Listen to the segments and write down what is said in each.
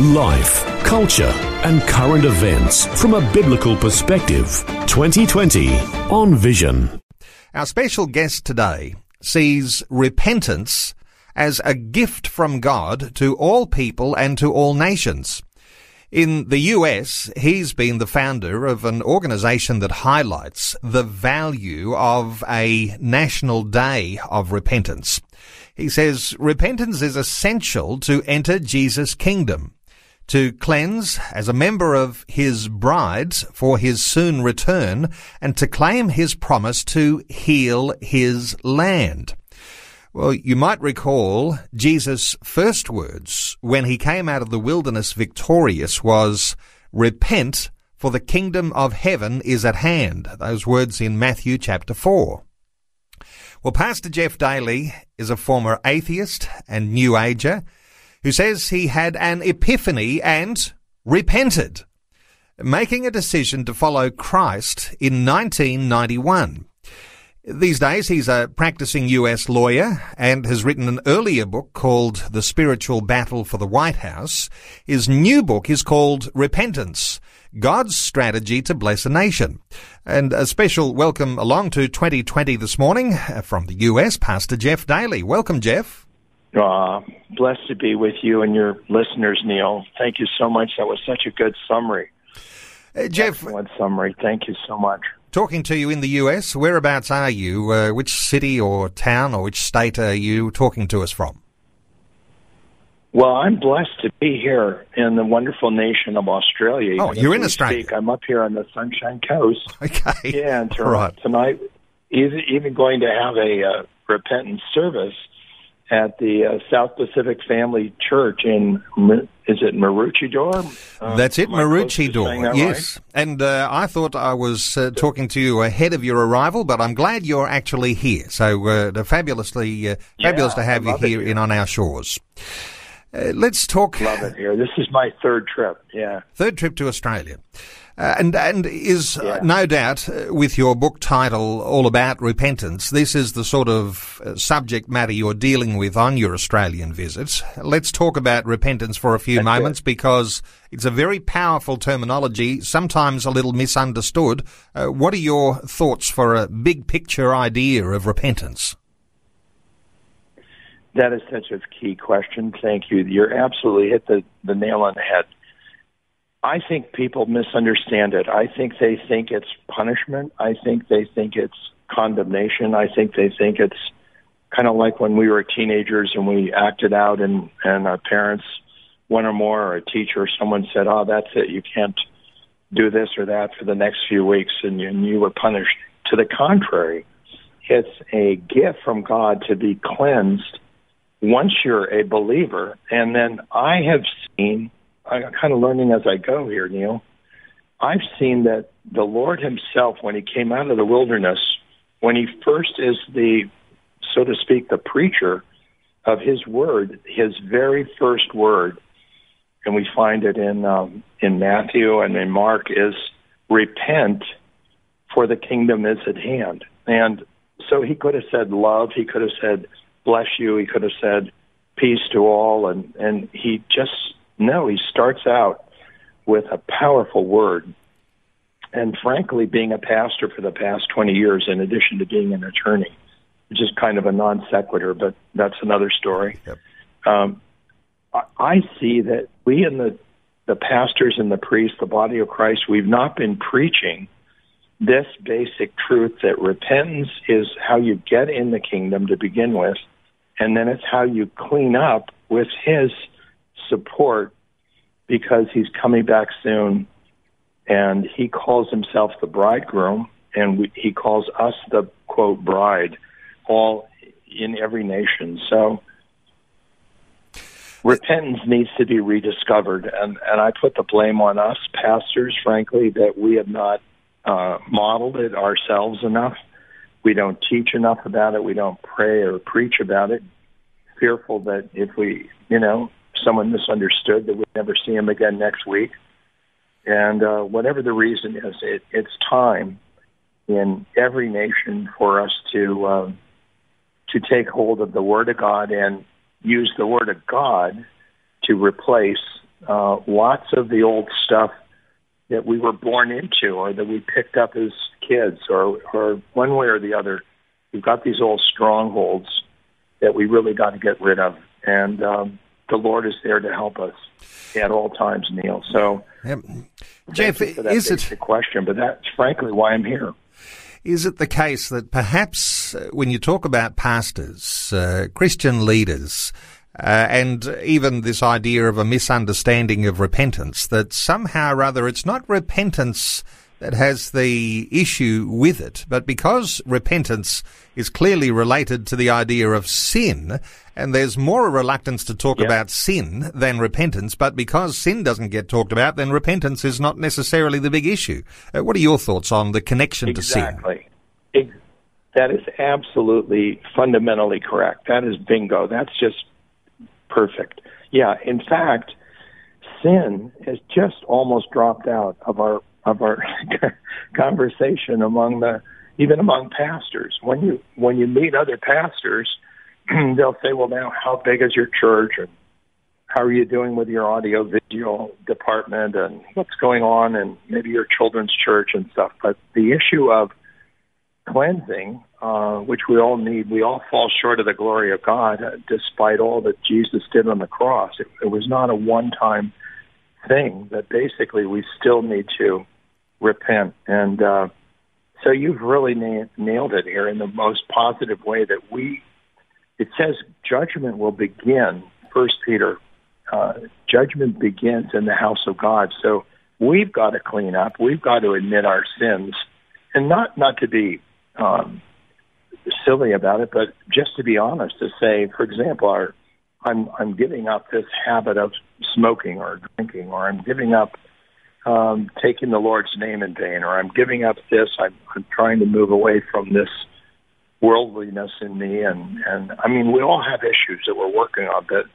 Life, culture, and current events from a biblical perspective. 2020 on Vision. Our special guest today sees repentance as a gift from God to all people and to all nations. In the US, he's been the founder of an organization that highlights the value of a national day of repentance. He says repentance is essential to enter Jesus' kingdom to cleanse as a member of his bride for his soon return and to claim his promise to heal his land. Well, you might recall Jesus' first words when he came out of the wilderness victorious was, repent for the kingdom of heaven is at hand. Those words in Matthew chapter 4. Well, Pastor Jeff Daly is a former atheist and New Ager who says he had an epiphany and repented, making a decision to follow Christ in 1991. These days, he's a practicing US lawyer and has written an earlier book called The Spiritual Battle for the White House. His new book is called Repentance. God's strategy to bless a nation. And a special welcome along to 2020 this morning uh, from the US, Pastor Jeff Daly. Welcome, Jeff. Uh, blessed to be with you and your listeners, Neil. Thank you so much. That was such a good summary. Uh, Jeff, excellent summary. Thank you so much. Talking to you in the US, whereabouts are you? Uh, which city or town or which state are you talking to us from? Well, I'm blessed to be here in the wonderful nation of Australia. Oh, you're in Australia. Speak. I'm up here on the Sunshine Coast. Okay. Yeah, and to, right. tonight, even, even going to have a uh, repentance service at the uh, South Pacific Family Church in is it Maroochydore? Uh, That's it, Maroochydore. Yes, right? and uh, I thought I was uh, talking to you ahead of your arrival, but I'm glad you're actually here. So uh, fabulously, uh, fabulous to have you here, here in on our shores. Uh, let's talk. Love it here. This is my third trip. Yeah, third trip to Australia. Uh, and and is yeah. uh, no doubt uh, with your book title all about repentance. This is the sort of uh, subject matter you're dealing with on your Australian visits. Let's talk about repentance for a few That's moments it. because it's a very powerful terminology, sometimes a little misunderstood. Uh, what are your thoughts for a big picture idea of repentance? That is such a key question. Thank you. You're absolutely hit the, the nail on the head. I think people misunderstand it. I think they think it's punishment. I think they think it's condemnation. I think they think it's kind of like when we were teenagers and we acted out and and our parents one or more or a teacher someone said, "Oh, that's it. You can't do this or that for the next few weeks," and you, and you were punished. To the contrary, it's a gift from God to be cleansed once you're a believer. And then I have seen I'm kind of learning as I go here, Neil. I've seen that the Lord Himself, when He came out of the wilderness, when He first is the, so to speak, the preacher of His word, His very first word, and we find it in um, in Matthew and in Mark, is repent, for the kingdom is at hand. And so He could have said love, He could have said bless you, He could have said peace to all, and and He just no, he starts out with a powerful word. And frankly, being a pastor for the past 20 years, in addition to being an attorney, which is kind of a non sequitur, but that's another story. Yep. Um, I, I see that we and the, the pastors and the priests, the body of Christ, we've not been preaching this basic truth that repentance is how you get in the kingdom to begin with, and then it's how you clean up with His support because he's coming back soon and he calls himself the bridegroom and we, he calls us the quote bride all in every nation so repentance needs to be rediscovered and and I put the blame on us pastors frankly that we have not uh, modeled it ourselves enough. We don't teach enough about it. We don't pray or preach about it. Fearful that if we, you know, someone misunderstood, that we'd never see him again next week. And uh, whatever the reason is, it, it's time in every nation for us to uh, to take hold of the Word of God and use the Word of God to replace uh, lots of the old stuff that we were born into or that we picked up as kids or, or one way or the other. We've got these old strongholds that we really got to get rid of. And um, the Lord is there to help us at all times, Neil. So, yep. Jeff, is it a question? But that's frankly why I'm here. Is it the case that perhaps uh, when you talk about pastors, uh, Christian leaders, uh, and even this idea of a misunderstanding of repentance, that somehow or other it's not repentance that has the issue with it, but because repentance is clearly related to the idea of sin, and there's more reluctance to talk about sin than repentance, but because sin doesn't get talked about, then repentance is not necessarily the big issue. Uh, what are your thoughts on the connection exactly. to sin? Exactly. That is absolutely fundamentally correct. That is bingo. That's just perfect. Yeah, in fact, sin has just almost dropped out of our of our conversation among the even among pastors. When you when you meet other pastors, they'll say, "Well, now how big is your church?" and how are you doing with your audio visual department and what's going on and maybe your children's church and stuff. But the issue of cleansing, uh, which we all need, we all fall short of the glory of God, uh, despite all that Jesus did on the cross. It, it was not a one-time thing. That basically we still need to repent. And uh, so you've really na- nailed it here in the most positive way that we. It says judgment will begin. First Peter, uh, judgment begins in the house of God. So we've got to clean up. We've got to admit our sins, and not not to be um, silly about it, but just to be honest, to say, for example, our I'm I'm giving up this habit of smoking or drinking, or I'm giving up um, taking the Lord's name in vain, or I'm giving up this. I'm, I'm trying to move away from this worldliness in me, and and I mean, we all have issues that we're working on, but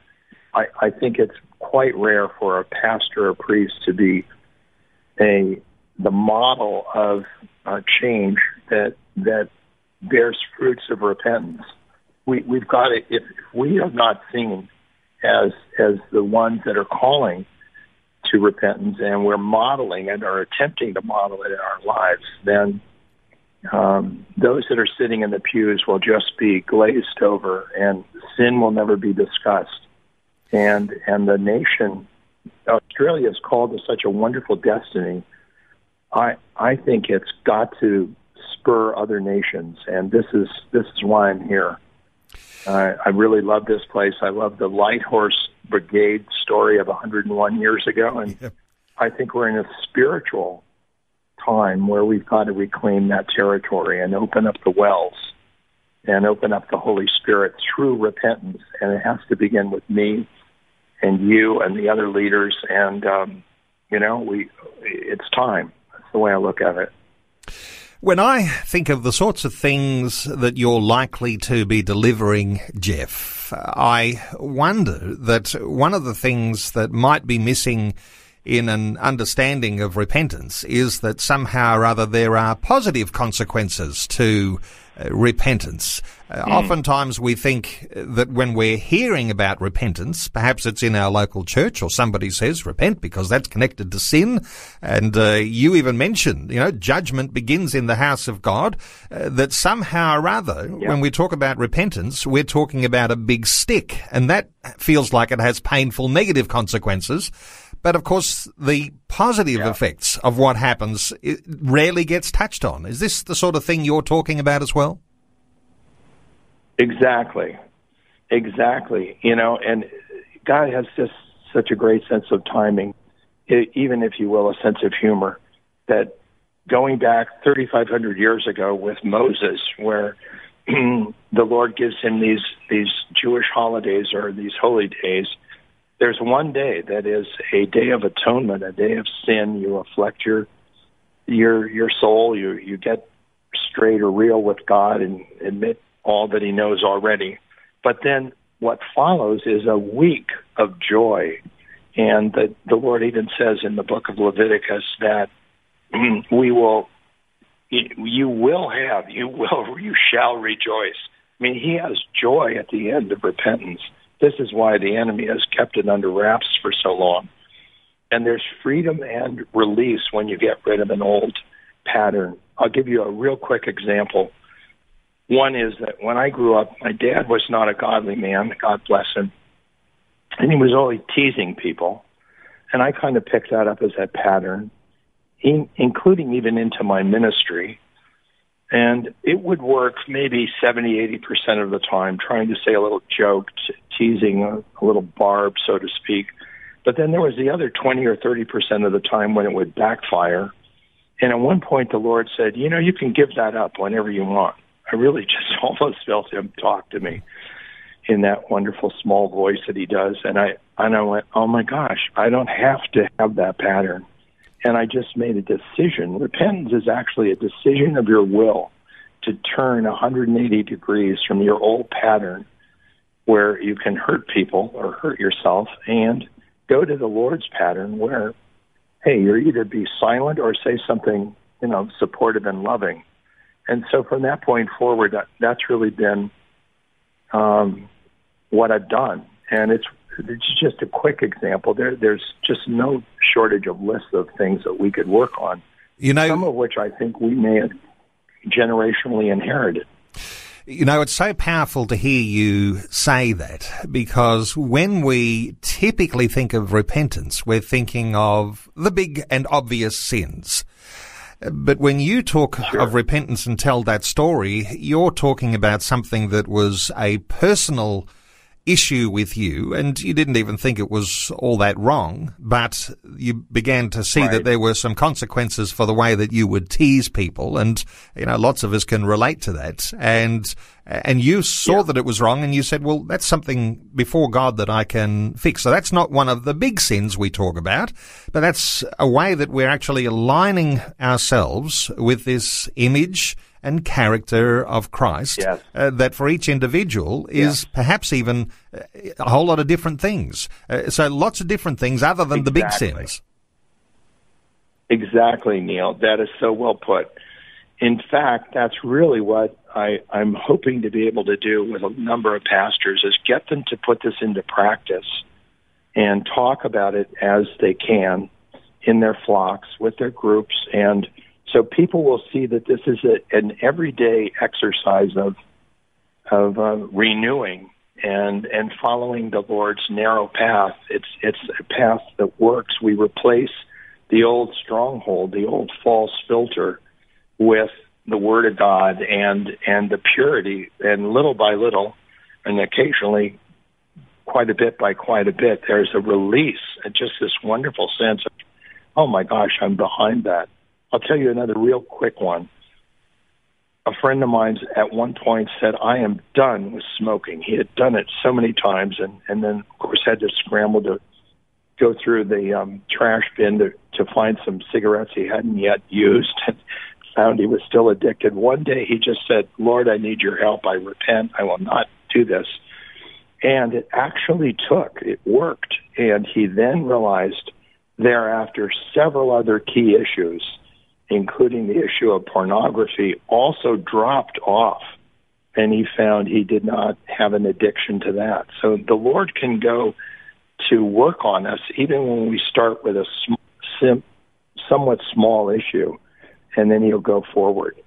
I, I think it's quite rare for a pastor or priest to be a the model of uh, change that that bears fruits of repentance. We we've got to if, if we are not seen as as the ones that are calling to repentance and we're modeling it or attempting to model it in our lives, then um, those that are sitting in the pews will just be glazed over, and sin will never be discussed. And and the nation, Australia, is called to such a wonderful destiny. I I think it's got to spur other nations, and this is this is why I'm here. Uh, I really love this place. I love the Light Horse Brigade story of 101 years ago, and yeah. I think we're in a spiritual time where we've got to reclaim that territory and open up the wells and open up the Holy Spirit through repentance. And it has to begin with me and you and the other leaders. And um, you know, we it's time. That's the way I look at it. When I think of the sorts of things that you're likely to be delivering, Jeff, I wonder that one of the things that might be missing in an understanding of repentance is that somehow or other there are positive consequences to repentance. Uh, mm. Oftentimes we think that when we're hearing about repentance, perhaps it's in our local church or somebody says repent because that's connected to sin. And uh, you even mentioned, you know, judgment begins in the house of God. Uh, that somehow or other, when we talk about repentance, we're talking about a big stick. And that feels like it has painful negative consequences. But of course, the positive yeah. effects of what happens rarely gets touched on. Is this the sort of thing you're talking about as well? Exactly. Exactly. You know, and God has just such a great sense of timing, even if you will, a sense of humor that going back 3,500 years ago with Moses, where the Lord gives him these, these Jewish holidays or these holy days there's one day that is a day of atonement, a day of sin. You reflect your your your soul. You you get straight or real with God and admit all that He knows already. But then what follows is a week of joy, and the the Lord even says in the book of Leviticus that we will you will have you will you shall rejoice. I mean, He has joy at the end of repentance. This is why the enemy has kept it under wraps for so long. And there's freedom and release when you get rid of an old pattern. I'll give you a real quick example. One is that when I grew up, my dad was not a godly man, God bless him, and he was always teasing people. And I kind of picked that up as a pattern, in, including even into my ministry. And it would work maybe 70, 80% of the time, trying to say a little joke, t- teasing a, a little barb, so to speak. But then there was the other 20 or 30% of the time when it would backfire. And at one point, the Lord said, You know, you can give that up whenever you want. I really just almost felt him talk to me in that wonderful small voice that he does. And I, and I went, Oh my gosh, I don't have to have that pattern. And I just made a decision. Repentance is actually a decision of your will to turn 180 degrees from your old pattern where you can hurt people or hurt yourself and go to the Lord's pattern where, hey, you're either be silent or say something, you know, supportive and loving. And so from that point forward, that, that's really been um, what I've done. And it's it's just a quick example. There, there's just no shortage of lists of things that we could work on. You know, some of which I think we may have generationally inherited. You know, it's so powerful to hear you say that because when we typically think of repentance, we're thinking of the big and obvious sins. But when you talk sure. of repentance and tell that story, you're talking about something that was a personal issue with you, and you didn't even think it was all that wrong, but you began to see right. that there were some consequences for the way that you would tease people, and you know, lots of us can relate to that. And and you saw yeah. that it was wrong, and you said, "Well, that's something before God that I can fix." So that's not one of the big sins we talk about, but that's a way that we're actually aligning ourselves with this image and character of Christ yes. uh, that for each individual is yes. perhaps even uh, a whole lot of different things. Uh, so lots of different things other than exactly. the big sins. Exactly, Neil. That is so well put. In fact, that's really what I, I'm hoping to be able to do with a number of pastors is get them to put this into practice and talk about it as they can in their flocks with their groups and so people will see that this is a, an everyday exercise of of uh, renewing and and following the Lord's narrow path. It's it's a path that works. We replace the old stronghold, the old false filter, with the Word of God and and the purity. And little by little, and occasionally, quite a bit by quite a bit, there's a release. And just this wonderful sense of, oh my gosh, I'm behind that. I'll tell you another real quick one. A friend of mine at one point said, I am done with smoking. He had done it so many times and, and then, of course, had to scramble to go through the um, trash bin to, to find some cigarettes he hadn't yet used and found he was still addicted. One day he just said, Lord, I need your help. I repent. I will not do this. And it actually took, it worked. And he then realized thereafter several other key issues including the issue of pornography, also dropped off. And he found he did not have an addiction to that. So the Lord can go to work on us even when we start with a sm- sim- somewhat small issue, and then He'll go forward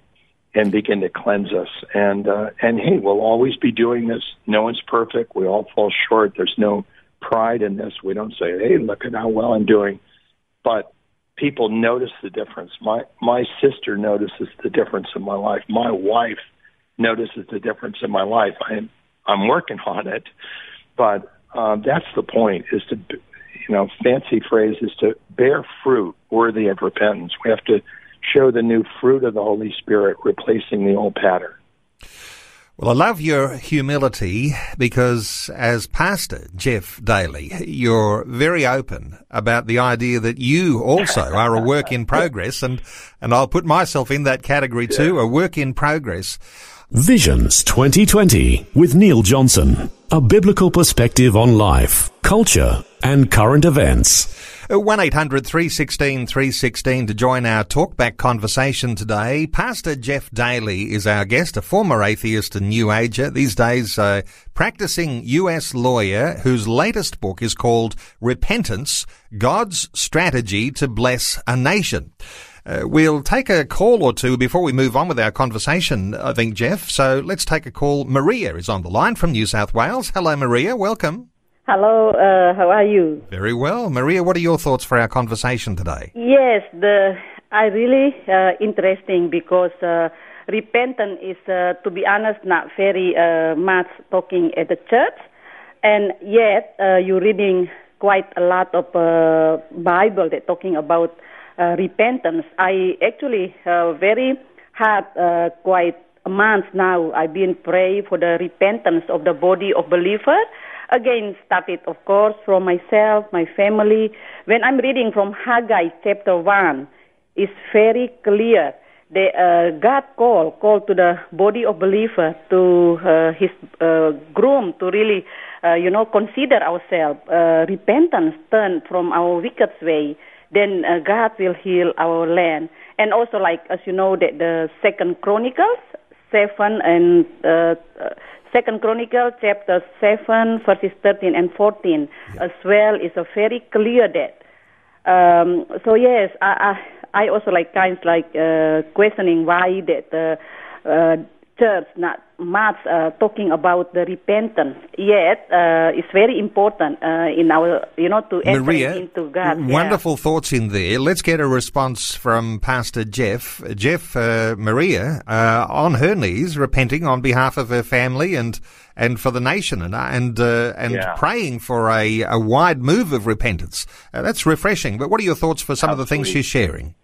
and begin to cleanse us. And uh, and hey, we'll always be doing this. No one's perfect. We all fall short. There's no pride in this. We don't say, "Hey, look at how well I'm doing," but people notice the difference. My my sister notices the difference in my life. My wife notices the difference in my life. I'm I'm working on it, but uh, that's the point. Is to you know fancy phrase is to bear fruit worthy of repentance. We have to show the new fruit of the Holy Spirit, replacing the old pattern. Well, I love your humility because as Pastor Jeff Daly, you're very open about the idea that you also are a work in progress and, and I'll put myself in that category too, a work in progress. Visions 2020 with Neil Johnson. A biblical perspective on life, culture, and current events. 1-800 316 316 to join our talkback conversation today. Pastor Jeff Daly is our guest, a former atheist and New Ager, these days a practicing US lawyer whose latest book is called Repentance, God's Strategy to Bless a Nation. Uh, we'll take a call or two before we move on with our conversation, I think, Jeff. So let's take a call. Maria is on the line from New South Wales. Hello, Maria. Welcome. Hello, uh, how are you? Very well. Maria, what are your thoughts for our conversation today? Yes, the I really uh, interesting because uh, repentance is, uh, to be honest, not very uh, much talking at the church, and yet uh, you're reading quite a lot of uh, Bible that talking about uh, repentance. I actually uh, very hard, uh, quite a month now. I've been praying for the repentance of the body of believer again started, of course, from myself, my family. When I'm reading from Haggai chapter 1, it's very clear that uh, God called call to the body of believer to uh, his uh, groom to really, uh, you know, consider ourselves, uh, repentance, turn from our wicked way. Then uh, God will heal our land. And also, like as you know, that the Second Chronicles seven and uh, Second Chronicle chapter 7 verses 13 and 14 yeah. as well is a very clear that. Um, so yes, I, I, I also like kind of like uh, questioning why that uh, uh, church not much uh, talking about the repentance yet uh, it's very important uh, in our you know to enter Maria, into God. Wonderful yeah. thoughts in there. Let's get a response from Pastor Jeff. Jeff, uh, Maria, uh, on her knees, repenting on behalf of her family and and for the nation and and uh, and yeah. praying for a, a wide move of repentance. that's refreshing. But what are your thoughts for some Absolutely. of the things she's sharing?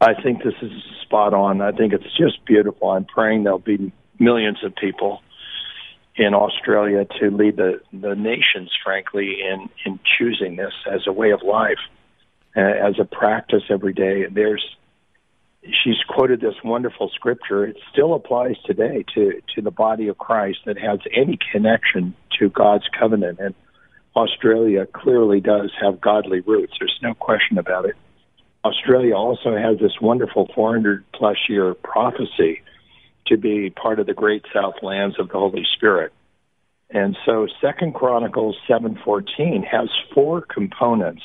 I think this is spot on. I think it's just beautiful. I'm praying there'll be millions of people in Australia to lead the, the nations, frankly, in, in choosing this as a way of life, uh, as a practice every day. There's, she's quoted this wonderful scripture. It still applies today to, to the body of Christ that has any connection to God's covenant. And Australia clearly does have godly roots. There's no question about it. Australia also has this wonderful 400 plus year prophecy to be part of the great south lands of the Holy Spirit. And so Second Chronicles 7:14 has four components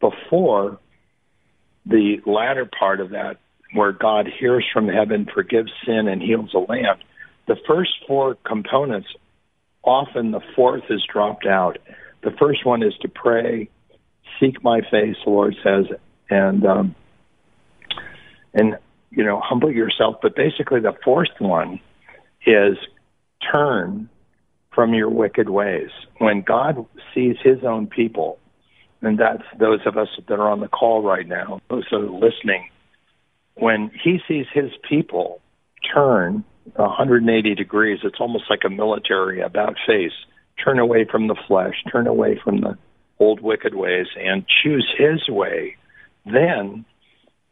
before the latter part of that where God hears from heaven, forgives sin and heals the land. The first four components often the fourth is dropped out. The first one is to pray, seek my face, the Lord says, and um, and you know humble yourself. But basically, the fourth one is turn from your wicked ways. When God sees His own people, and that's those of us that are on the call right now, those that are listening. When He sees His people turn 180 degrees, it's almost like a military about face. Turn away from the flesh, turn away from the old wicked ways, and choose His way then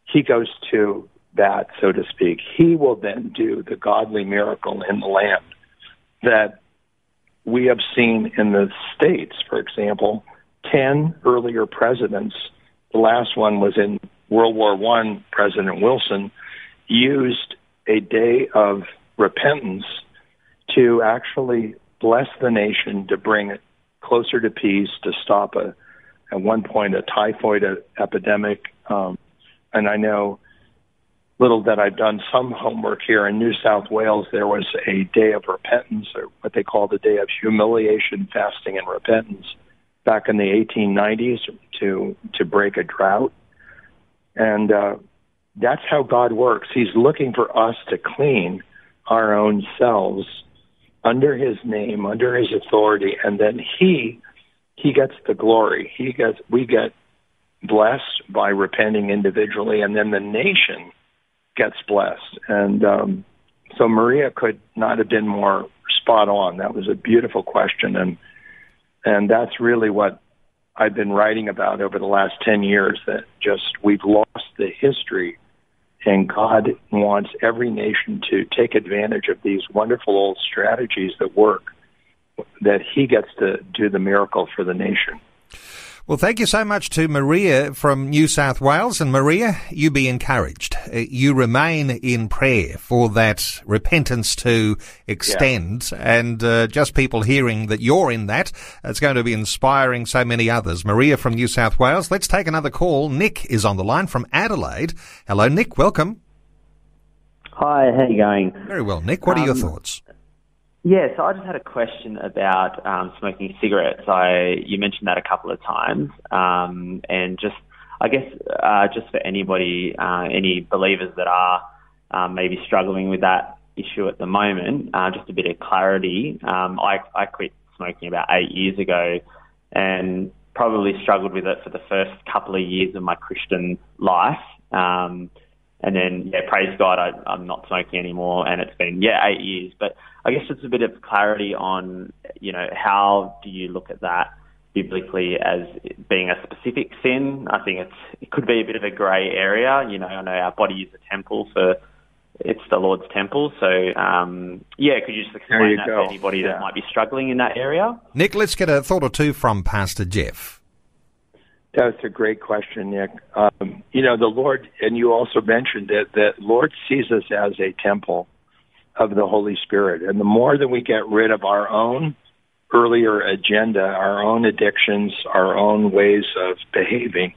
he goes to that, so to speak. He will then do the godly miracle in the land that we have seen in the States, for example, 10 earlier presidents, the last one was in World War I, President Wilson used a day of repentance to actually bless the nation, to bring it closer to peace, to stop a at one point a typhoid epidemic. Um, and I know little that I've done some homework here in New South Wales. There was a day of repentance, or what they call the day of humiliation, fasting, and repentance, back in the 1890s to to break a drought. And uh, that's how God works. He's looking for us to clean our own selves under His name, under His authority, and then He he gets the glory. He gets we get blessed by repenting individually, and then the nation gets blessed. And um, so Maria could not have been more spot on. That was a beautiful question, and and that's really what I've been writing about over the last ten years. That just we've lost the history, and God wants every nation to take advantage of these wonderful old strategies that work. That He gets to do the miracle for the nation. Well, thank you so much to Maria from New South Wales. And Maria, you be encouraged. Uh, you remain in prayer for that repentance to extend. Yeah. And uh, just people hearing that you're in that, it's going to be inspiring so many others. Maria from New South Wales. Let's take another call. Nick is on the line from Adelaide. Hello, Nick. Welcome. Hi, how are you going? Very well, Nick. What are um, your thoughts? Yeah, so I just had a question about um, smoking cigarettes. I you mentioned that a couple of times, um, and just I guess uh, just for anybody, uh, any believers that are um, maybe struggling with that issue at the moment, uh, just a bit of clarity. Um, I I quit smoking about eight years ago, and probably struggled with it for the first couple of years of my Christian life. Um, and then, yeah, praise God, I, I'm not smoking anymore, and it's been yeah eight years. But I guess it's a bit of clarity on, you know, how do you look at that biblically as being a specific sin? I think it's it could be a bit of a grey area. You know, I know our body is a temple for it's the Lord's temple. So, um, yeah, could you just explain you that go. to anybody yeah. that might be struggling in that area? Nick, let's get a thought or two from Pastor Jeff. That's a great question, Nick. Um, you know, the Lord, and you also mentioned it, that Lord sees us as a temple of the Holy Spirit. And the more that we get rid of our own earlier agenda, our own addictions, our own ways of behaving,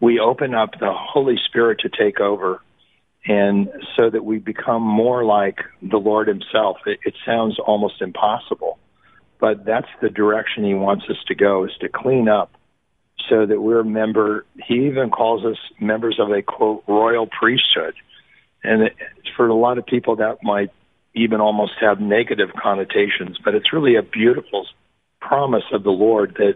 we open up the Holy Spirit to take over. And so that we become more like the Lord Himself. It, it sounds almost impossible, but that's the direction He wants us to go: is to clean up so that we're member. He even calls us members of a quote royal priesthood, and it, for a lot of people that might even almost have negative connotations, but it's really a beautiful promise of the Lord that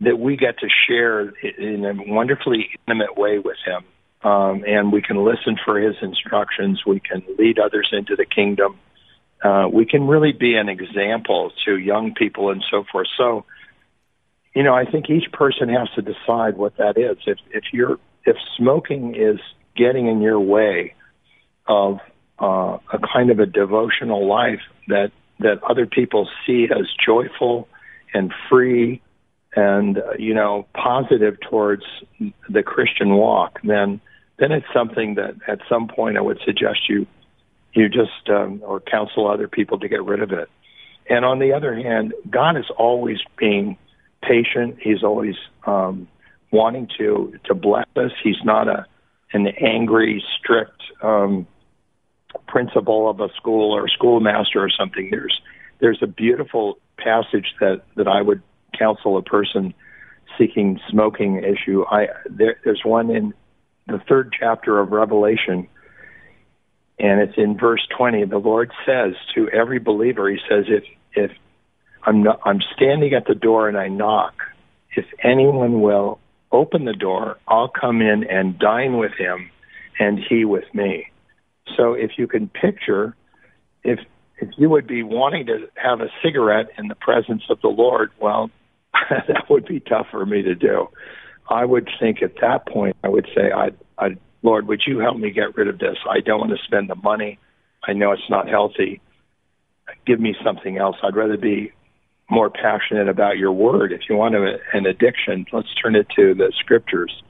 that we get to share in a wonderfully intimate way with Him, um, and we can listen for His instructions. We can lead others into the kingdom. Uh, we can really be an example to young people and so forth. So you know, I think each person has to decide what that is. If if you're if smoking is getting in your way of uh, a kind of a devotional life that that other people see as joyful and free and uh, you know positive towards the Christian walk, then then it's something that at some point I would suggest you you just um, or counsel other people to get rid of it. And on the other hand, God is always being patient. He's always um, wanting to to bless us. He's not a an angry, strict um, principal of a school or schoolmaster or something. There's there's a beautiful passage that that I would counsel a person seeking smoking issue. I there, there's one in the third chapter of Revelation, and it's in verse 20. The Lord says to every believer, He says, if if I'm not, I'm standing at the door and I knock. If anyone will open the door, I'll come in and dine with him, and he with me. So if you can picture, if if you would be wanting to have a cigarette in the presence of the Lord, well, that would be tough for me to do. I would think at that point, I would say, I, I, Lord, would you help me get rid of this? I don't want to spend the money. I know it's not healthy. Give me something else. I'd rather be more passionate about your word. If you want a, an addiction, let's turn it to the scriptures.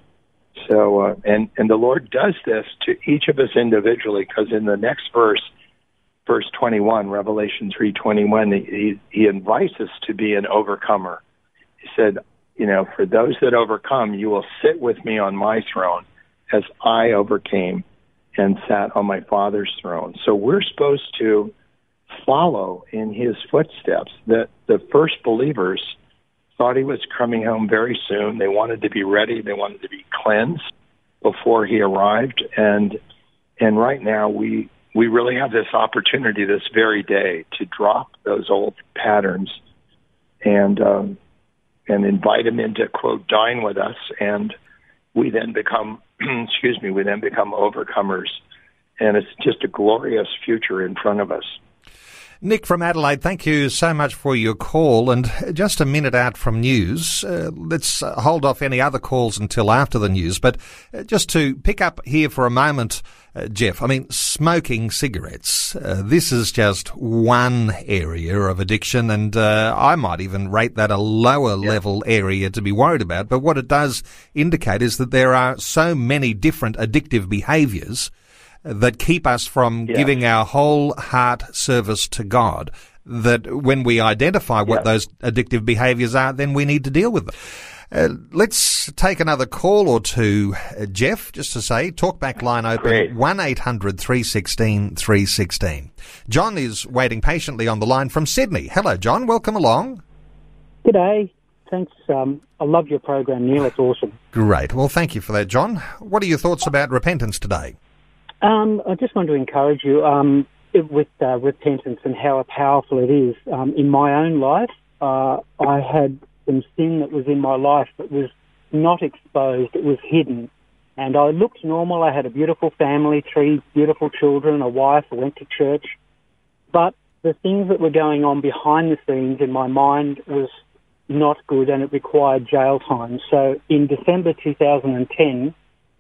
So, uh, and and the Lord does this to each of us individually, because in the next verse, verse twenty one, Revelation three twenty one, he he invites us to be an overcomer. He said, you know, for those that overcome, you will sit with me on my throne, as I overcame and sat on my Father's throne. So we're supposed to follow in his footsteps. That the first believers thought he was coming home very soon. They wanted to be ready. They wanted to be cleansed before he arrived. And and right now we we really have this opportunity this very day to drop those old patterns and um, and invite him in to quote dine with us and we then become excuse me we then become overcomers and it's just a glorious future in front of us. Nick from Adelaide, thank you so much for your call. And just a minute out from news, uh, let's uh, hold off any other calls until after the news. But uh, just to pick up here for a moment, uh, Jeff, I mean, smoking cigarettes, uh, this is just one area of addiction. And uh, I might even rate that a lower yep. level area to be worried about. But what it does indicate is that there are so many different addictive behaviors that keep us from yeah. giving our whole heart service to God. That when we identify what yeah. those addictive behaviors are, then we need to deal with them. Uh, let's take another call or two, uh, Jeff, just to say, talkback line open, 1-800 316 316. John is waiting patiently on the line from Sydney. Hello, John. Welcome along. G'day. Thanks. Um, I love your program, Neil. It's awesome. Great. Well, thank you for that, John. What are your thoughts about repentance today? Um, I just want to encourage you um, with uh, repentance and how powerful it is. Um, in my own life, uh, I had some sin that was in my life that was not exposed, it was hidden. And I looked normal. I had a beautiful family, three beautiful children, a wife, I went to church. But the things that were going on behind the scenes in my mind was not good and it required jail time. So in December 2010,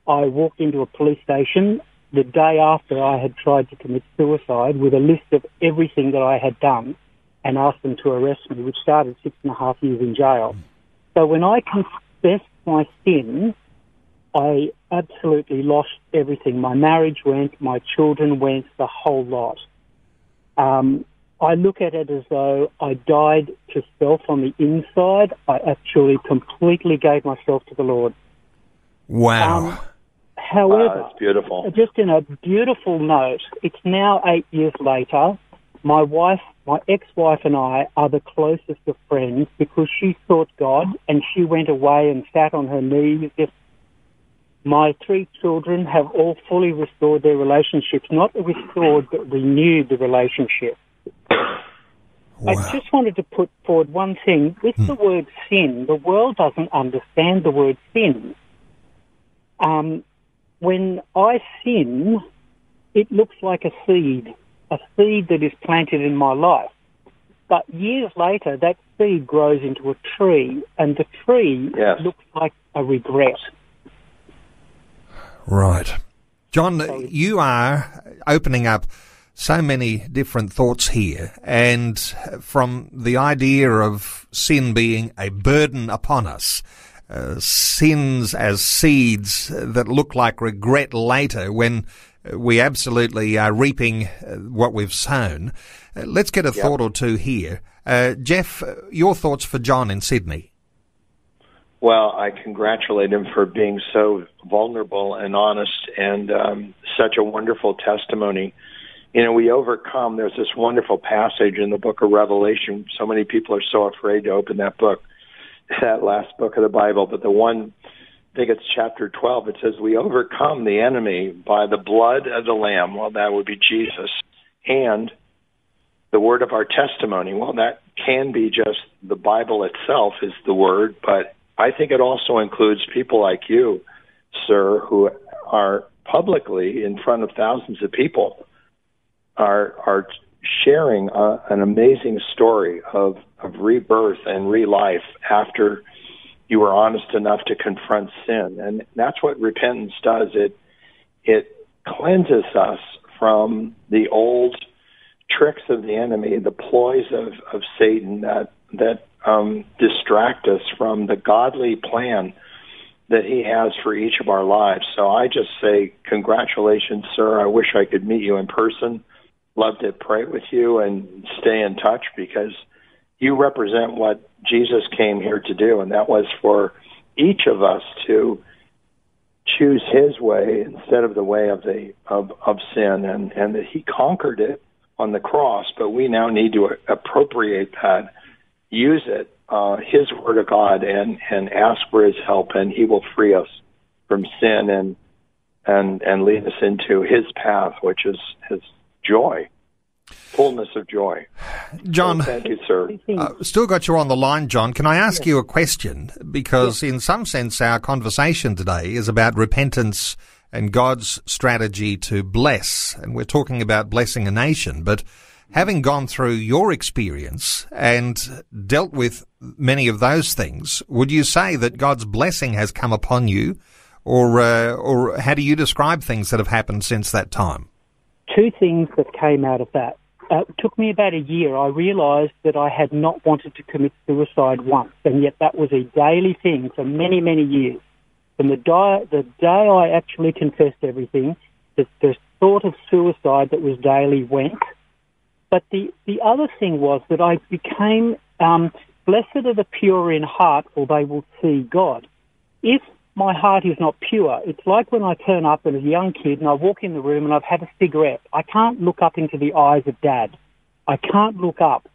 I walked into a police station the day after I had tried to commit suicide with a list of everything that I had done and asked them to arrest me, which started six and a half years in jail. So when I confessed my sin, I absolutely lost everything. My marriage went, my children went, the whole lot. Um, I look at it as though I died to self on the inside. I actually completely gave myself to the Lord. Wow. Um, However, oh, it's beautiful. Just in a beautiful note, it's now eight years later. My wife, my ex-wife and I are the closest of friends because she sought God and she went away and sat on her knees. Just my three children have all fully restored their relationships, not restored, but renewed the relationship. Wow. I just wanted to put forward one thing. With hmm. the word sin, the world doesn't understand the word sin. Um, when I sin, it looks like a seed, a seed that is planted in my life. But years later, that seed grows into a tree, and the tree yes. looks like a regret. Right. John, you are opening up so many different thoughts here, and from the idea of sin being a burden upon us, uh, sins as seeds that look like regret later when we absolutely are reaping uh, what we've sown. Uh, let's get a yep. thought or two here. Uh, Jeff, your thoughts for John in Sydney. Well, I congratulate him for being so vulnerable and honest and um, such a wonderful testimony. You know, we overcome. There's this wonderful passage in the book of Revelation. So many people are so afraid to open that book that last book of the Bible, but the one, I think it's chapter 12, it says, We overcome the enemy by the blood of the Lamb. Well, that would be Jesus. And the word of our testimony. Well, that can be just the Bible itself is the word, but I think it also includes people like you, sir, who are publicly in front of thousands of people are are sharing an amazing story of, of rebirth and relife after you were honest enough to confront sin. And that's what repentance does. It, it cleanses us from the old tricks of the enemy, the ploys of, of Satan that, that um, distract us from the godly plan that he has for each of our lives. So I just say, congratulations, sir. I wish I could meet you in person love to pray with you and stay in touch because you represent what Jesus came here to do, and that was for each of us to choose His way instead of the way of the of, of sin, and and that He conquered it on the cross. But we now need to appropriate that, use it, uh, His Word of God, and and ask for His help, and He will free us from sin and and and lead us into His path, which is His joy, fullness of joy. John, so thank you, sir. Uh, still got you on the line, John. Can I ask yes. you a question? Because yes. in some sense, our conversation today is about repentance and God's strategy to bless. And we're talking about blessing a nation, but having gone through your experience and dealt with many of those things, would you say that God's blessing has come upon you, or uh, or how do you describe things that have happened since that time? Two things that came out of that. Uh, it took me about a year. I realised that I had not wanted to commit suicide once, and yet that was a daily thing for many, many years. From the day, the day I actually confessed everything, the, the thought of suicide that was daily went. But the, the other thing was that I became um, blessed are the pure in heart, for they will see God. If my heart is not pure, it's like when I turn up as a young kid and I walk in the room and I've had a cigarette. I can't look up into the eyes of dad. I can't look up.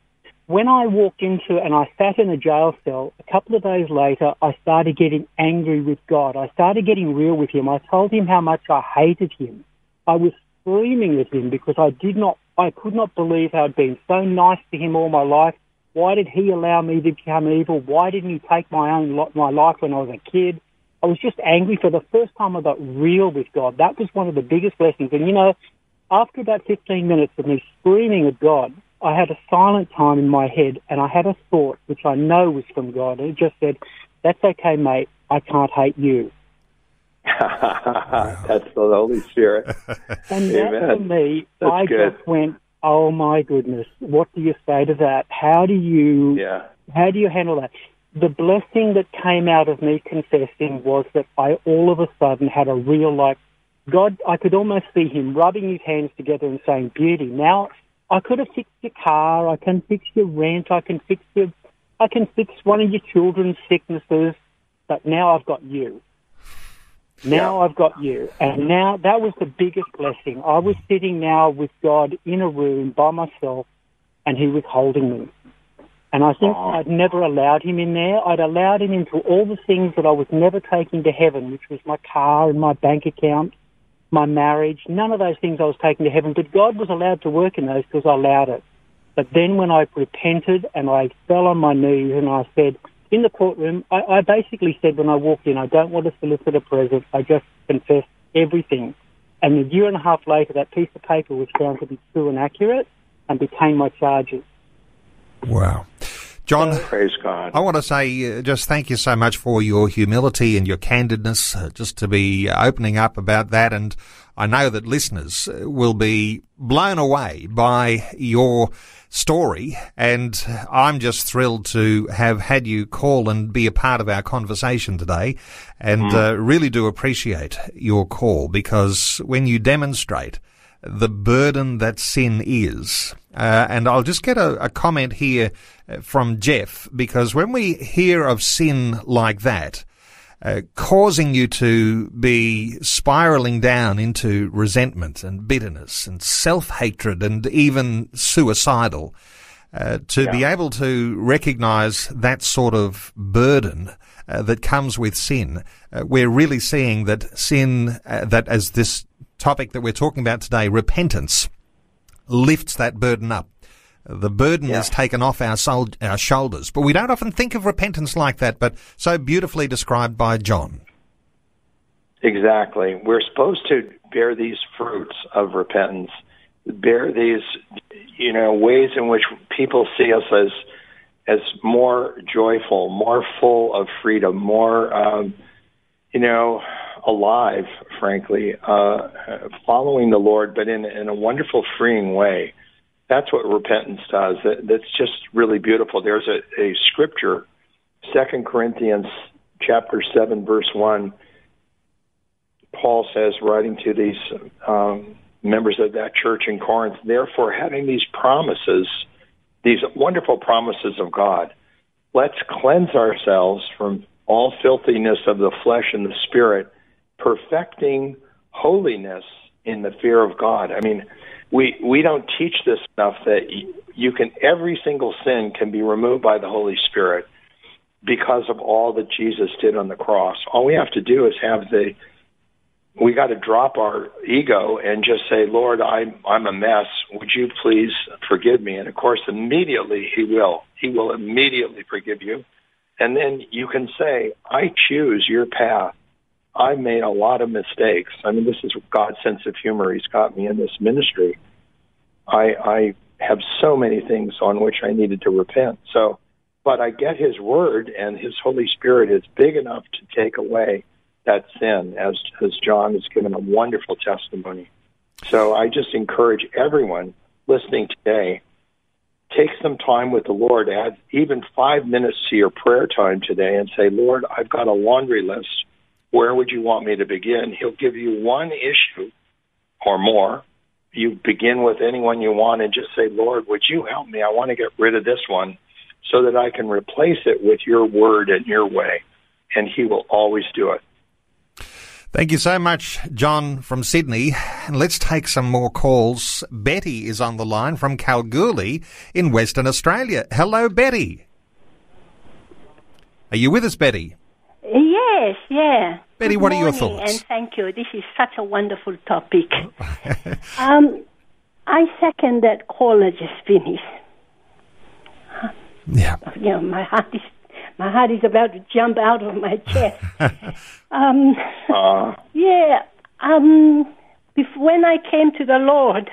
When I walked into and I sat in a jail cell, a couple of days later, I started getting angry with God. I started getting real with Him. I told Him how much I hated Him. I was screaming at Him because I did not, I could not believe how I'd been so nice to Him all my life. Why did He allow me to become evil? Why didn't He take my own my life when I was a kid? I was just angry for the first time I got real with God. That was one of the biggest blessings. And you know, after about 15 minutes of me screaming at God, I had a silent time in my head and I had a thought which I know was from God. And it just said, That's okay, mate. I can't hate you. That's the Holy Spirit. and that for me, That's I good. just went, Oh my goodness, what do you say to that? How do you yeah. how do you handle that? The blessing that came out of me confessing was that I all of a sudden had a real like God. I could almost see Him rubbing His hands together and saying, "Beauty." Now I could have fixed your car. I can fix your rent. I can fix your. I can fix one of your children's sicknesses. But now I've got you. Now yeah. I've got you. And now that was the biggest blessing. I was sitting now with God in a room by myself and he was holding me. And I think I'd never allowed him in there. I'd allowed him into all the things that I was never taking to heaven, which was my car and my bank account, my marriage. None of those things I was taking to heaven, but God was allowed to work in those because I allowed it. But then when I repented and I fell on my knees and I said, in the courtroom, I, I basically said when I walked in, I don't want to solicit a present. I just confessed everything. And a year and a half later, that piece of paper was found to be true and accurate and became my charges. Wow. John, praise God. I want to say uh, just thank you so much for your humility and your candidness, uh, just to be opening up about that. And I know that listeners uh, will be blown away by your story. And I'm just thrilled to have had you call and be a part of our conversation today. And mm. uh, really do appreciate your call because when you demonstrate the burden that sin is. Uh, and I'll just get a, a, comment here uh, from Jeff because when we hear of sin like that, uh, causing you to be spiraling down into resentment and bitterness and self-hatred and even suicidal, uh, to yeah. be able to recognize that sort of burden uh, that comes with sin, uh, we're really seeing that sin, uh, that as this topic that we're talking about today, repentance, lifts that burden up. The burden yeah. is taken off our, soul, our shoulders. But we don't often think of repentance like that, but so beautifully described by John. Exactly. We're supposed to bear these fruits of repentance, bear these, you know, ways in which people see us as as more joyful, more full of freedom, more, um, you know, alive, frankly, uh, following the Lord, but in, in a wonderful, freeing way. That's what repentance does. That, that's just really beautiful. There's a, a scripture, Second Corinthians chapter seven, verse one. Paul says, writing to these um, members of that church in Corinth, therefore, having these promises, these wonderful promises of God, let's cleanse ourselves from all filthiness of the flesh and the spirit perfecting holiness in the fear of God. I mean, we we don't teach this enough that you can every single sin can be removed by the Holy Spirit because of all that Jesus did on the cross. All we have to do is have the we got to drop our ego and just say, Lord, I'm I'm a mess. Would you please forgive me? And of course, immediately He will. He will immediately forgive you, and then you can say, I choose your path. I've made a lot of mistakes. I mean, this is God's sense of humor. He's got me in this ministry. I, I have so many things on which I needed to repent. So, but I get His Word, and His Holy Spirit is big enough to take away that sin, as as John has given a wonderful testimony. So, I just encourage everyone listening today take some time with the Lord, add even five minutes to your prayer time today, and say, Lord, I've got a laundry list. Where would you want me to begin? He'll give you one issue or more. You begin with anyone you want and just say, Lord, would you help me? I want to get rid of this one so that I can replace it with your word and your way. And He will always do it. Thank you so much, John from Sydney. And let's take some more calls. Betty is on the line from Kalgoorlie in Western Australia. Hello, Betty. Are you with us, Betty? Yes, yeah. Betty, Good what are your thoughts? And thank you. This is such a wonderful topic. um, I second that caller just finished. Yeah. You know, my heart is my heart is about to jump out of my chest. um, Uh, yeah. Um, bef- when I came to the Lord,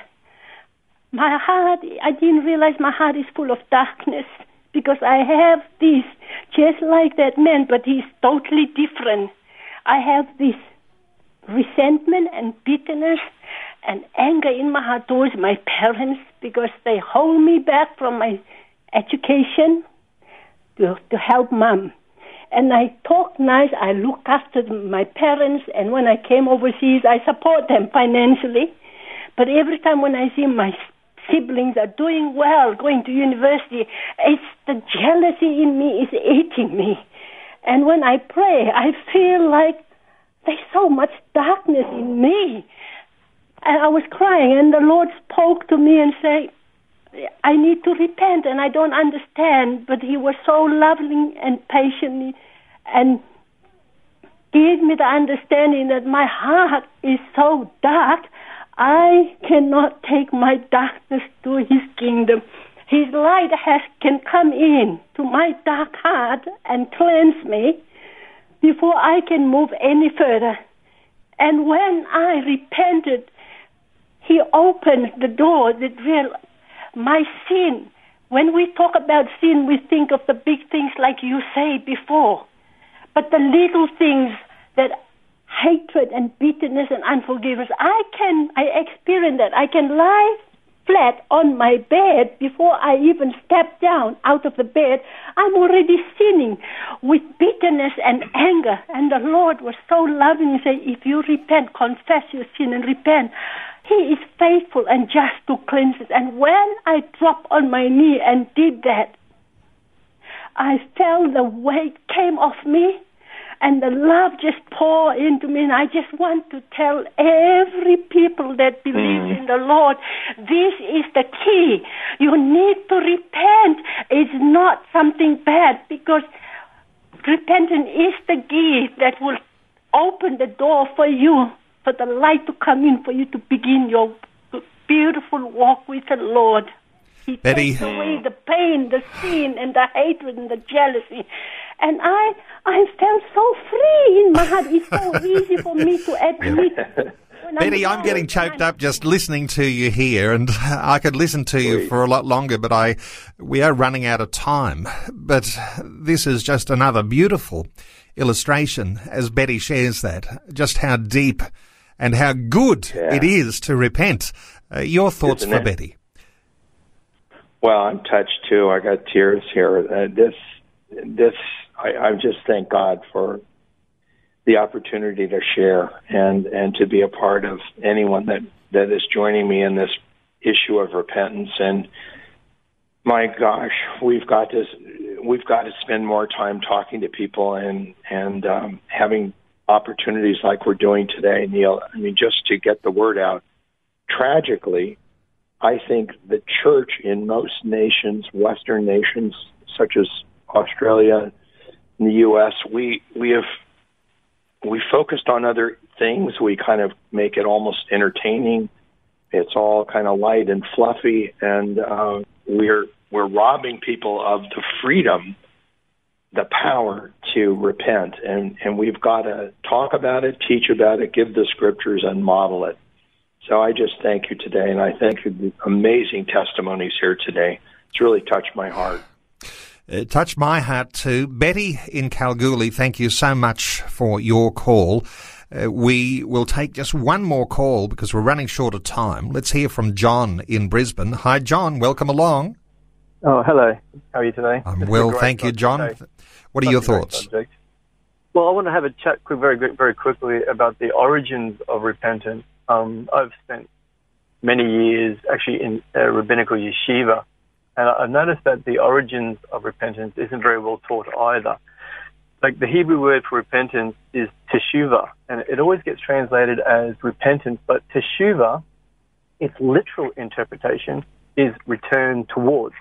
my heart, I didn't realize my heart is full of darkness because I have this, just like that man, but he's totally different. I have this resentment and bitterness and anger in my heart towards my parents because they hold me back from my education to, to help mom. And I talk nice, I look after my parents, and when I came overseas, I support them financially. But every time when I see my siblings are doing well, going to university, it's the jealousy in me is eating me. And when I pray, I feel like there's so much darkness in me. And I was crying, and the Lord spoke to me and said, I need to repent, and I don't understand. But He was so loving and patient, and gave me the understanding that my heart is so dark, I cannot take my darkness to His kingdom. His light has can come in to my dark heart and cleanse me before I can move any further. And when I repented, He opened the door that real my sin. When we talk about sin, we think of the big things like you say before. But the little things that hatred and bitterness and unforgiveness, I can, I experience that. I can lie flat on my bed before I even step down out of the bed. I'm already sinning with bitterness and anger. And the Lord was so loving and said, if you repent, confess your sin and repent, He is faithful and just to cleanse it. And when I dropped on my knee and did that, I felt the weight came off me and the love just poured into me and I just want to tell every people that believes mm. in the Lord this is the key. You need to repent. It's not something bad because repentance is the key that will open the door for you for the light to come in for you to begin your beautiful walk with the Lord he Betty. takes away the pain, the sin, and the hatred and the jealousy. And I, I felt so free in my heart. It's so easy for me to admit. when Betty, I'm wrong getting choked up just listening to you here, and I could listen to you for a lot longer, but I, we are running out of time. But this is just another beautiful illustration as Betty shares that, just how deep and how good Yeah. it is to repent. Uh, your thoughts Isn't for it? Betty? Well, I'm touched too. I got tears here. Uh, this, this, I, I just thank God for the opportunity to share and and to be a part of anyone that that is joining me in this issue of repentance. And my gosh, we've got to we've got to spend more time talking to people and and um, having opportunities like we're doing today, Neil. I mean, just to get the word out. Tragically, I think the church in most nations, Western nations such as Australia and the U.S., we we have we focused on other things. We kind of make it almost entertaining. It's all kind of light and fluffy, and uh, we're we're robbing people of the freedom the power to repent, and and we've got to talk about it, teach about it, give the scriptures, and model it. So I just thank you today, and I thank you the amazing testimonies here today. It's really touched my heart. It touched my heart too. Betty in Kalgoorlie, thank you so much for your call. Uh, we will take just one more call because we're running short of time. Let's hear from John in Brisbane. Hi, John. Welcome along. Oh, hello. How are you today? I'm well, thank you, John. Today. What are your thoughts? Well, I want to have a chat quick, very, very quickly about the origins of repentance. Um, I've spent many years actually in a rabbinical yeshiva, and I've noticed that the origins of repentance isn't very well taught either like the Hebrew word for repentance is teshuva, and it always gets translated as repentance, but teshuva, its literal interpretation is return towards,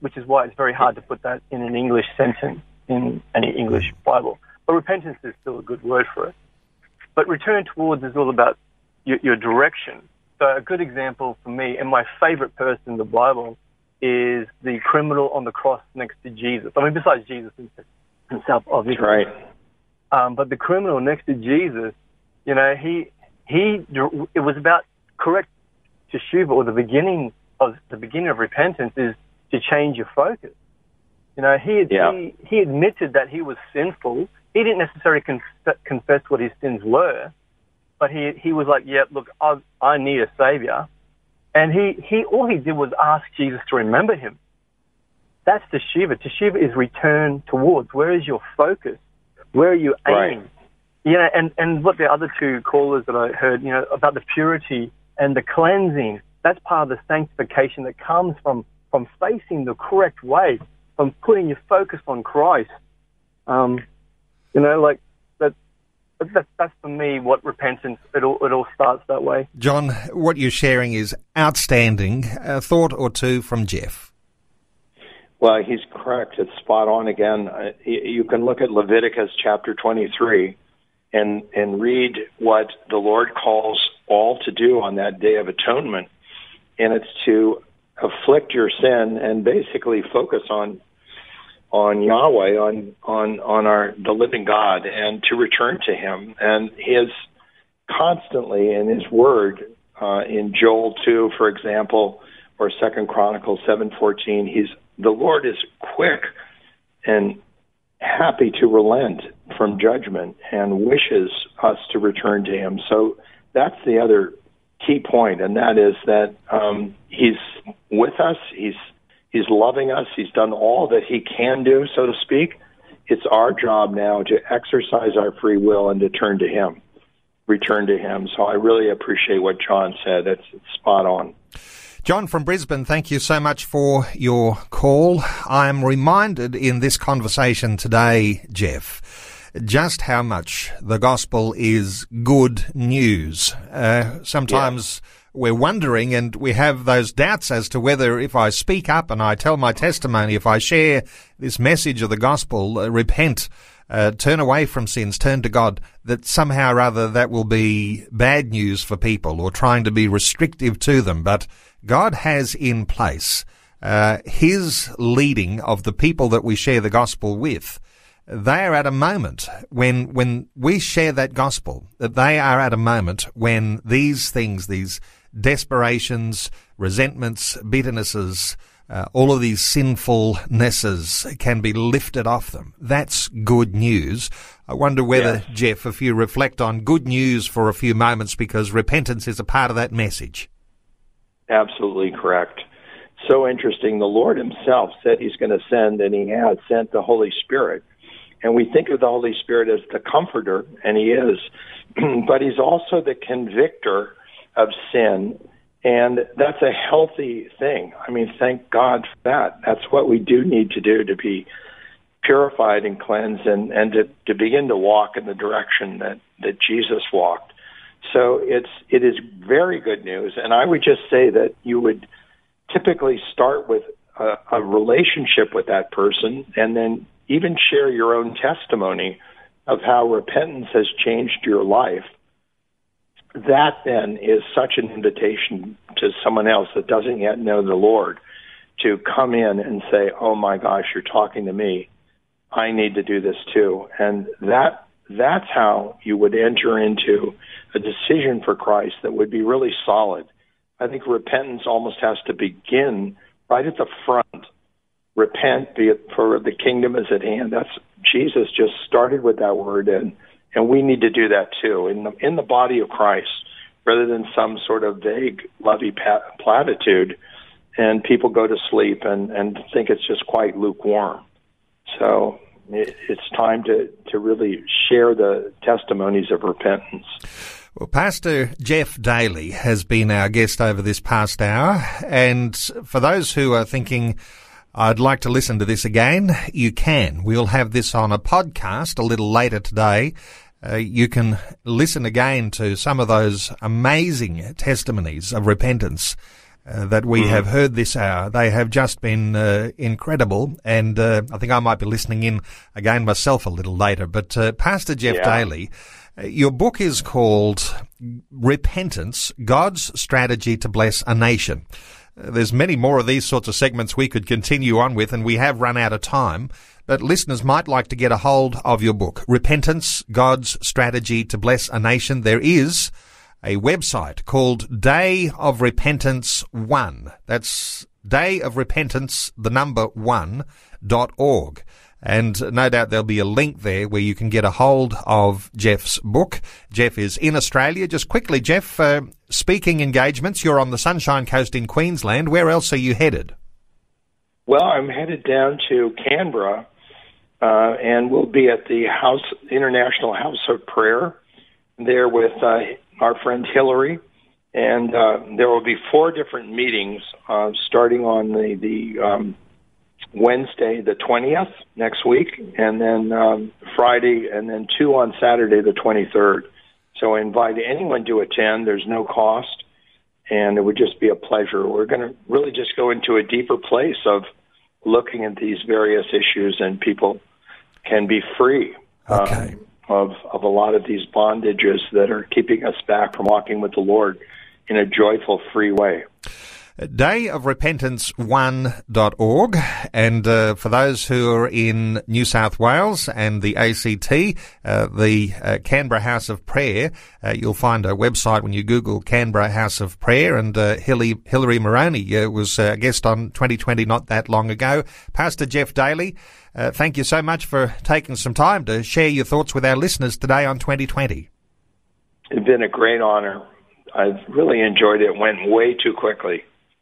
which is why it's very hard to put that in an English sentence in any English Bible. But repentance is still a good word for it. But return towards is all about your, your direction. So a good example for me, and my favorite person in the Bible, is the criminal on the cross next to Jesus. I mean, besides Jesus himself, obviously. Right. Um, but the criminal next to Jesus, you know, he he it was about correct teshuva or the beginning of the beginning of repentance is to change your focus. You know, he yeah. he he admitted that he was sinful. He didn't necessarily conf- confess what his sins were, but he he was like, "Yeah, look, I I need a savior," and he he all he did was ask Jesus to remember him. That's teshuva. Teshuva is return towards. Where is your focus? Where are you aiming? Right. You know, and, and what the other two callers that I heard, you know, about the purity and the cleansing, that's part of the sanctification that comes from, from facing the correct way, from putting your focus on Christ. Um, you know, like that, that, that's for me what repentance, it all, it all starts that way. John, what you're sharing is outstanding. A thought or two from Jeff. Well, he's correct. It's spot on again. Uh, you can look at Leviticus chapter 23 and and read what the Lord calls all to do on that day of atonement, and it's to afflict your sin and basically focus on on Yahweh, on on on our the living God, and to return to Him. And He is constantly in His Word, uh, in Joel two, for example, or Second Chronicles seven fourteen. He's the Lord is quick and happy to relent from judgment and wishes us to return to Him. So that's the other key point, and that is that um, He's with us. He's He's loving us. He's done all that He can do, so to speak. It's our job now to exercise our free will and to turn to Him, return to Him. So I really appreciate what John said. It's, it's spot on. John from Brisbane, thank you so much for your call. I am reminded in this conversation today, Jeff, just how much the gospel is good news. Uh, sometimes yeah. We're wondering and we have those doubts as to whether if I speak up and I tell my testimony, if I share this message of the gospel, uh, repent, uh, turn away from sins, turn to God, that somehow or other that will be bad news for people or trying to be restrictive to them. But God has in place uh, His leading of the people that we share the gospel with. They are at a moment when when we share that gospel, that they are at a moment when these things, these desperations, resentments, bitternesses, uh, all of these sinfulnesses can be lifted off them. That's good news. I wonder whether, yeah. Jeff, if you reflect on good news for a few moments, because repentance is a part of that message. Absolutely correct. So interesting. The Lord Himself said He's going to send, and He has sent the Holy Spirit. And we think of the Holy Spirit as the comforter, and He is, but He's also the convictor of sin. And that's a healthy thing. I mean, thank God for that. That's what we do need to do to be purified and cleansed and, and to, to begin to walk in the direction that, that Jesus walked. So it's it is very good news, and I would just say that you would typically start with a, a relationship with that person, and then even share your own testimony of how repentance has changed your life. That then is such an invitation to someone else that doesn't yet know the Lord to come in and say, "Oh my gosh, you're talking to me. I need to do this too. And that that's how you would enter into a decision for Christ that would be really solid. I think repentance almost has to begin right at the front. Repent, for the kingdom is at hand. That's Jesus just started with that word, and and we need to do that too in the in the body of Christ, rather than some sort of vague lovey platitude, and people go to sleep and and think it's just quite lukewarm. So it, it's time to to really share the testimonies of repentance. Well, Pastor Jeff Daly has been our guest over this past hour. And for those who are thinking, I'd like to listen to this again, you can. We'll have this on a podcast a little later today. Uh, you can listen again to some of those amazing testimonies of repentance uh, that we mm. have heard this hour. They have just been uh, incredible, and uh, I think I might be listening in again myself a little later. But uh, Pastor Jeff yeah. Daly, uh, your book is called Repentance God's Strategy to Bless a Nation. There's many more of these sorts of segments we could continue on with, and we have run out of time. But listeners might like to get a hold of your book, Repentance God's Strategy to Bless a Nation. There is a website called Day of Repentance 1. That's Day of Repentance, the number one, dot org. And no doubt there'll be a link there where you can get a hold of Jeff's book. Jeff is in Australia. Just quickly, Jeff, uh, speaking engagements, you're on the Sunshine Coast in Queensland. Where else are you headed? Well, I'm headed down to Canberra, uh, and we'll be at the House International House of Prayer there with uh, our friend Hillary. And uh, there will be four different meetings uh, starting on the, the um, Wednesday, the 20th next week, and then um, Friday, and then two on Saturday, the 23rd. So I invite anyone to attend. There's no cost, and it would just be a pleasure. We're going to really just go into a deeper place of looking at these various issues, and people can be free okay. um, of of a lot of these bondages that are keeping us back from walking with the Lord in a joyful, free way dayofrepentance1.org. And uh, for those who are in New South Wales and the ACT, uh, the uh, Canberra House of Prayer, uh, you'll find a website when you Google Canberra House of Prayer. And uh, Hillary, Hillary Moroney uh, was a guest on 2020 not that long ago. Pastor Jeff Daly, thank you so much for taking some time to share your thoughts with our listeners today on 2020. It's been a great honor. I've really enjoyed it. it went way too quickly